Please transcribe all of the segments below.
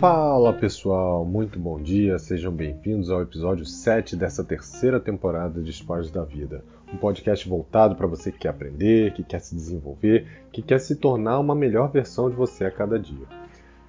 Fala pessoal, muito bom dia, sejam bem-vindos ao episódio 7 dessa terceira temporada de Esportes da Vida. Um podcast voltado para você que quer aprender, que quer se desenvolver, que quer se tornar uma melhor versão de você a cada dia.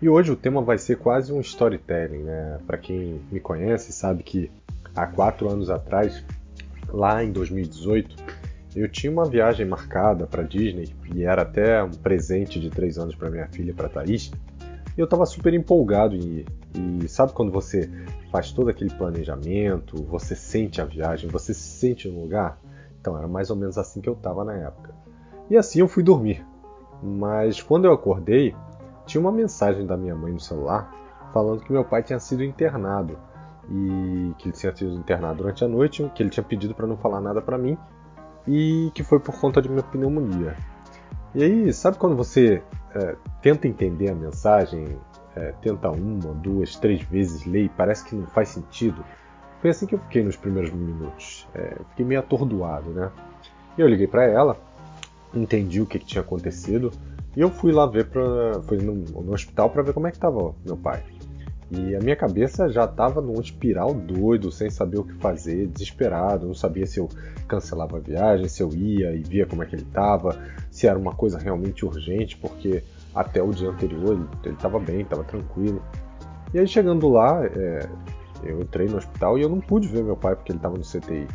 E hoje o tema vai ser quase um storytelling, né? Para quem me conhece sabe que há quatro anos atrás, lá em 2018, eu tinha uma viagem marcada para Disney e era até um presente de três anos para minha filha, para Thaís. E eu estava super empolgado em ir. E sabe quando você faz todo aquele planejamento, você sente a viagem, você se sente no lugar? Então era mais ou menos assim que eu estava na época. E assim eu fui dormir. Mas quando eu acordei, tinha uma mensagem da minha mãe no celular falando que meu pai tinha sido internado e que ele tinha sido internado durante a noite, que ele tinha pedido para não falar nada para mim e que foi por conta de minha pneumonia. E aí, sabe quando você é, tenta entender a mensagem, é, tenta uma, duas, três vezes ler e parece que não faz sentido. Foi assim que eu fiquei nos primeiros minutos. É, fiquei meio atordoado, né? E eu liguei para ela, entendi o que, que, tinha acontecido e eu fui lá ver, pra, fui no, no hospital para ver como é que estava meu pai. E a minha cabeça já estava num espiral doido, sem saber o que fazer, desesperado. Não sabia se eu cancelava a viagem, se eu ia e via como é que ele estava, se era uma coisa realmente urgente, porque até o dia anterior ele estava bem, estava tranquilo. E aí chegando lá, é, eu entrei no hospital e eu não pude ver meu pai porque ele estava no CTI.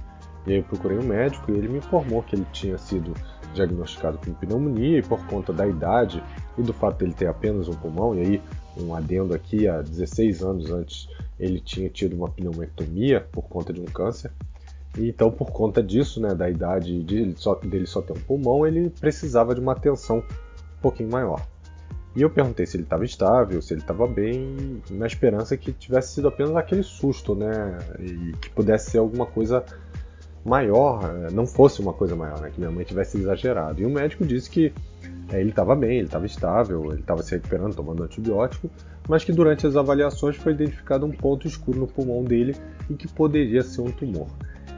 E aí eu procurei um médico e ele me informou que ele tinha sido diagnosticado com pneumonia e por conta da idade e do fato de ele ter apenas um pulmão, e aí um adendo aqui, há 16 anos antes ele tinha tido uma pneumectomia por conta de um câncer. E então, por conta disso, né, da idade de, só, dele só ter um pulmão, ele precisava de uma atenção um pouquinho maior. E eu perguntei se ele estava estável, se ele estava bem, na esperança que tivesse sido apenas aquele susto, né? E que pudesse ser alguma coisa maior, eh, não fosse uma coisa maior, né? Que minha mãe tivesse exagerado. E o médico disse que é, ele estava bem, ele estava estável, ele estava se recuperando, tomando antibiótico, mas que durante as avaliações foi identificado um ponto escuro no pulmão dele e que poderia ser um tumor.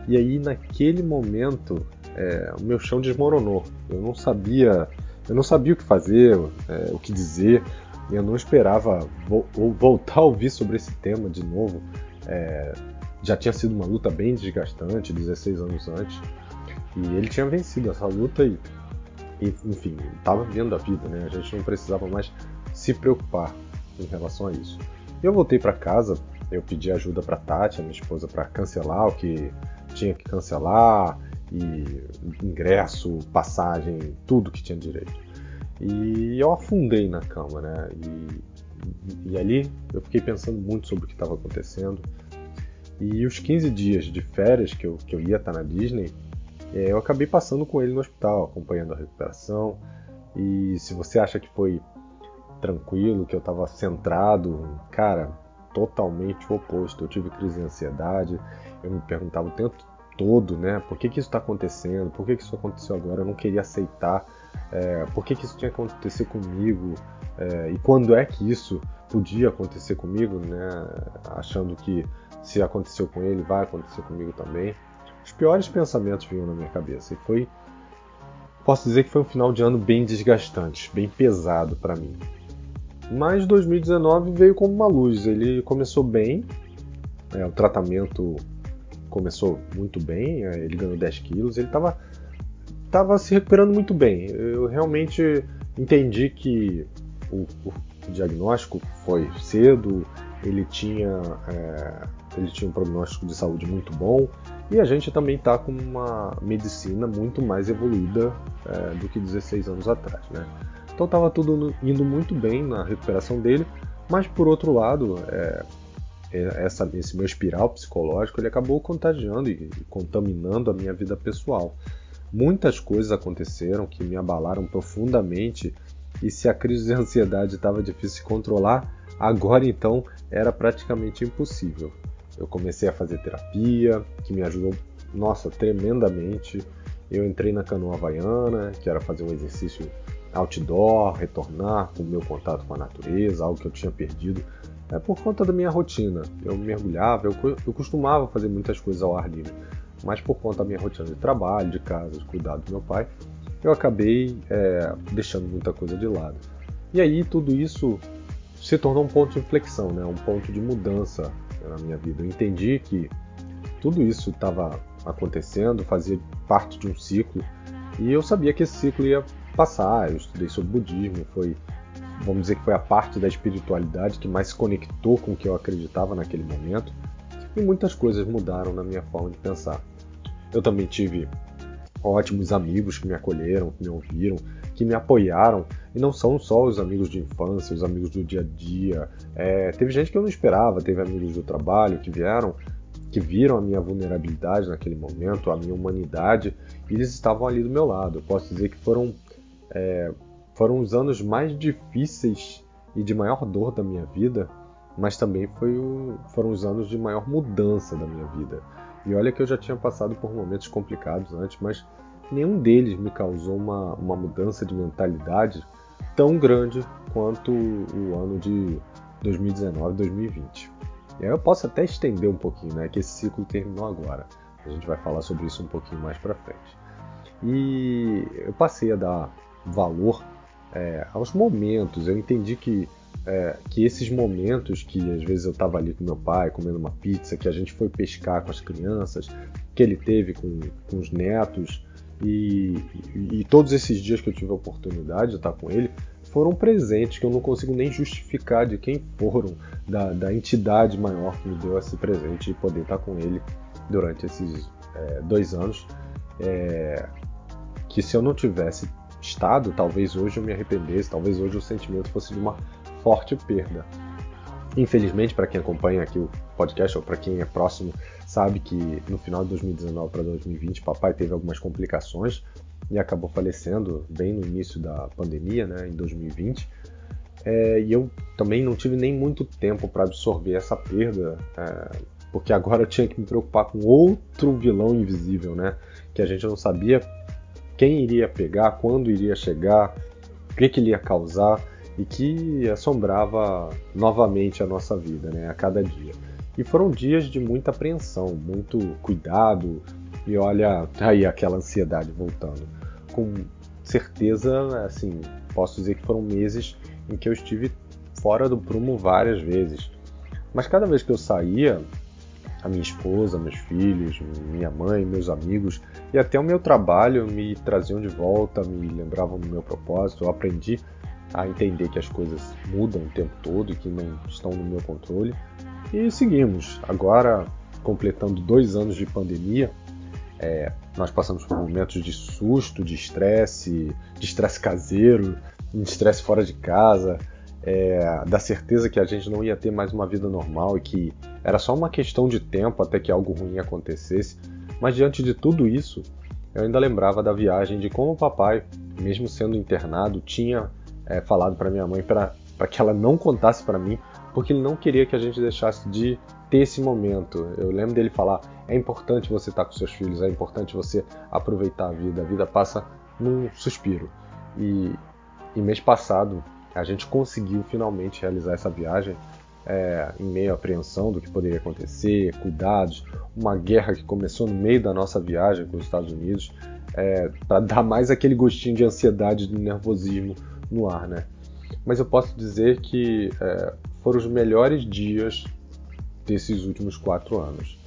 E aí, naquele momento, é, o meu chão desmoronou. Eu não sabia, eu não sabia o que fazer, é, o que dizer. Eu não esperava vo voltar a ouvir sobre esse tema de novo. É, já tinha sido uma luta bem desgastante, 16 anos antes. E ele tinha vencido essa luta e, e enfim, estava vivendo a vida, né? A gente não precisava mais se preocupar em relação a isso. Eu voltei para casa, eu pedi ajuda para Tati, minha esposa, para cancelar o que tinha que cancelar, e ingresso, passagem, tudo que tinha direito. E eu afundei na cama, né? E, e ali eu fiquei pensando muito sobre o que estava acontecendo. E os 15 dias de férias que eu, que eu ia estar na Disney, é, eu acabei passando com ele no hospital, acompanhando a recuperação. E se você acha que foi tranquilo, que eu estava centrado, cara, totalmente o oposto. Eu tive crise de ansiedade, eu me perguntava o tempo todo, né? Por que, que isso está acontecendo? Por que, que isso aconteceu agora? Eu não queria aceitar. É, por que, que isso tinha que acontecer comigo? É, e quando é que isso podia acontecer comigo, né? Achando que se aconteceu com ele, vai acontecer comigo também. Os piores pensamentos vinham na minha cabeça e foi, posso dizer que foi um final de ano bem desgastante, bem pesado para mim. Mas 2019 veio como uma luz. Ele começou bem, é, o tratamento começou muito bem, é, ele ganhou 10 quilos, ele estava tava se recuperando muito bem. Eu realmente entendi que o, o diagnóstico foi cedo, ele tinha, é, ele tinha um prognóstico de saúde muito bom e a gente também está com uma medicina muito mais evoluída é, do que 16 anos atrás. Né? Então estava tudo indo muito bem na recuperação dele, mas por outro lado, é, é, essa, esse meu espiral psicológico ele acabou contagiando e, e contaminando a minha vida pessoal. Muitas coisas aconteceram que me abalaram profundamente e se a crise de ansiedade estava difícil de controlar, agora então era praticamente impossível. Eu comecei a fazer terapia, que me ajudou, nossa, tremendamente. Eu entrei na canoa havaiana, que era fazer um exercício outdoor, retornar com o meu contato com a natureza, algo que eu tinha perdido é por conta da minha rotina. Eu mergulhava, eu, eu costumava fazer muitas coisas ao ar livre, mas por conta da minha rotina de trabalho, de casa, de cuidado do meu pai, eu acabei é, deixando muita coisa de lado. E aí tudo isso se tornou um ponto de inflexão, né? um ponto de mudança na minha vida. Eu entendi que tudo isso estava acontecendo, fazia parte de um ciclo, e eu sabia que esse ciclo ia passar. Eu estudei sobre budismo, foi, vamos dizer que foi a parte da espiritualidade que mais se conectou com o que eu acreditava naquele momento, e muitas coisas mudaram na minha forma de pensar. Eu também tive ótimos amigos que me acolheram, que me ouviram, que me apoiaram. E não são só os amigos de infância, os amigos do dia a dia. É, teve gente que eu não esperava, teve amigos do trabalho que vieram, que viram a minha vulnerabilidade naquele momento, a minha humanidade, e eles estavam ali do meu lado. Eu posso dizer que foram, é, foram os anos mais difíceis e de maior dor da minha vida, mas também o, foram os anos de maior mudança da minha vida. E olha que eu já tinha passado por momentos complicados antes, mas nenhum deles me causou uma, uma mudança de mentalidade tão grande quanto o ano de 2019, 2020. E aí eu posso até estender um pouquinho, né? Que esse ciclo terminou agora. A gente vai falar sobre isso um pouquinho mais para frente. E eu passei a dar valor é, aos momentos. Eu entendi que é, que esses momentos que às vezes eu estava ali com meu pai comendo uma pizza, que a gente foi pescar com as crianças, que ele teve com, com os netos, e, e, e, todos esses dias que eu tive a oportunidade de estar com ele foram presentes que eu não consigo nem justificar de quem foram, da, da entidade maior que me deu esse presente de poder estar com ele durante esses é, dois anos. É, que se eu não tivesse estado, talvez hoje eu me arrependesse, talvez hoje o sentimento fosse de uma forte perda. Infelizmente, para quem acompanha aqui o podcast ou para quem é próximo sabe que no final de 2019 para 2020 papai teve algumas complicações e acabou falecendo bem no início da pandemia, né, em 2020. É, e eu também não tive nem muito tempo para absorver essa perda, é, porque agora eu tinha que me preocupar com outro vilão invisível, né, que a gente não sabia quem iria pegar, quando iria chegar, o que, que ele ia causar e que assombrava novamente a nossa vida, né, a cada dia. E foram dias de muita apreensão, muito cuidado, e olha aí aquela ansiedade voltando. Com certeza, assim, posso dizer que foram meses em que eu estive fora do prumo várias vezes. Mas cada vez que eu saía, a minha esposa, meus filhos, minha mãe, meus amigos e até o meu trabalho me traziam de volta, me lembravam do meu propósito. Eu aprendi a entender que as coisas mudam o tempo todo e que não estão no meu controle. E seguimos. Agora, completando dois anos de pandemia, é, nós passamos por momentos de susto, de estresse, de estresse caseiro, de estresse fora de casa, é, da certeza que a gente não ia ter mais uma vida normal e que era só uma questão de tempo até que algo ruim acontecesse. Mas diante de tudo isso, eu ainda lembrava da viagem de como o papai, mesmo sendo internado, tinha é, falado para minha mãe para que ela não contasse para mim porque ele não queria que a gente deixasse de ter esse momento. Eu lembro dele falar: é importante você estar com seus filhos, é importante você aproveitar a vida. A vida passa num suspiro. E, e mês passado a gente conseguiu finalmente realizar essa viagem é, em meio à apreensão do que poderia acontecer, cuidados, uma guerra que começou no meio da nossa viagem com os Estados Unidos, é, para dar mais aquele gostinho de ansiedade, de nervosismo no ar, né? Mas eu posso dizer que é, foram os melhores dias desses últimos quatro anos.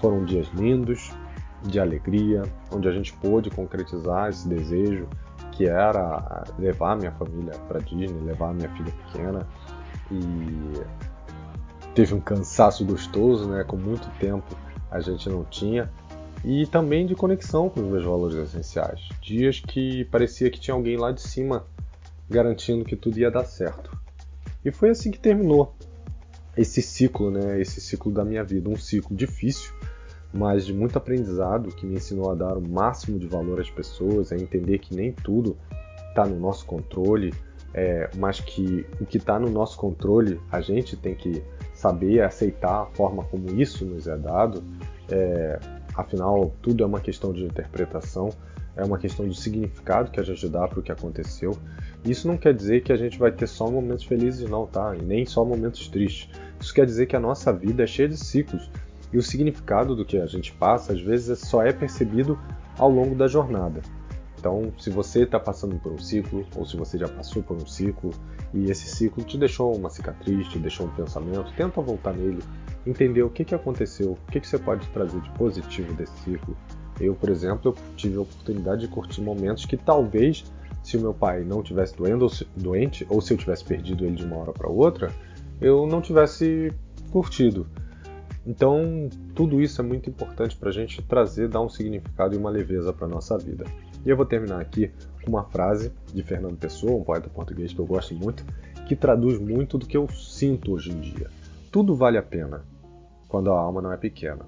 Foram dias lindos, de alegria, onde a gente pôde concretizar esse desejo que era levar minha família para Disney, levar minha filha pequena e teve um cansaço gostoso, né? Com muito tempo a gente não tinha e também de conexão com os meus valores essenciais. Dias que parecia que tinha alguém lá de cima garantindo que tudo ia dar certo. E foi assim que terminou esse ciclo, né? Esse ciclo da minha vida, um ciclo difícil, mas de muito aprendizado que me ensinou a dar o máximo de valor às pessoas, a entender que nem tudo está no nosso controle, é, mas que o que está no nosso controle a gente tem que saber aceitar a forma como isso nos é dado. É, afinal, tudo é uma questão de interpretação, é uma questão do significado que a gente dá para o que aconteceu. Isso não quer dizer que a gente vai ter só momentos felizes, não, tá? E nem só momentos tristes. Isso quer dizer que a nossa vida é cheia de ciclos e o significado do que a gente passa às vezes só é percebido ao longo da jornada. Então, se você está passando por um ciclo, ou se você já passou por um ciclo, e esse ciclo te deixou uma cicatriz, te deixou um pensamento, tenta voltar nele, entender o que, que aconteceu, o que, que você pode trazer de positivo desse ciclo. Eu, por exemplo, tive a oportunidade de curtir momentos que talvez, se o meu pai não tivesse doente, ou se eu tivesse perdido ele de uma hora para outra, eu não tivesse curtido. Então, tudo isso é muito importante para a gente trazer, dar um significado e uma leveza para a nossa vida. E eu vou terminar aqui com uma frase de Fernando Pessoa, um poeta português que eu gosto muito, que traduz muito do que eu sinto hoje em dia. Tudo vale a pena quando a alma não é pequena.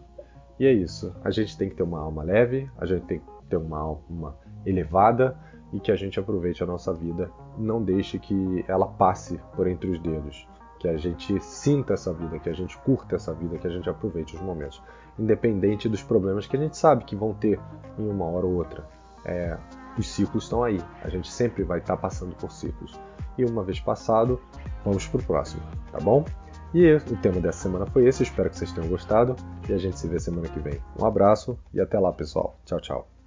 E é isso. A gente tem que ter uma alma leve, a gente tem que ter uma alma elevada e que a gente aproveite a nossa vida. Não deixe que ela passe por entre os dedos. Que a gente sinta essa vida, que a gente curta essa vida, que a gente aproveite os momentos. Independente dos problemas que a gente sabe que vão ter em uma hora ou outra é, os ciclos estão aí. A gente sempre vai estar tá passando por ciclos. E uma vez passado, vamos para o próximo, tá bom? E o tema dessa semana foi esse. Espero que vocês tenham gostado e a gente se vê semana que vem. Um abraço e até lá, pessoal. Tchau, tchau.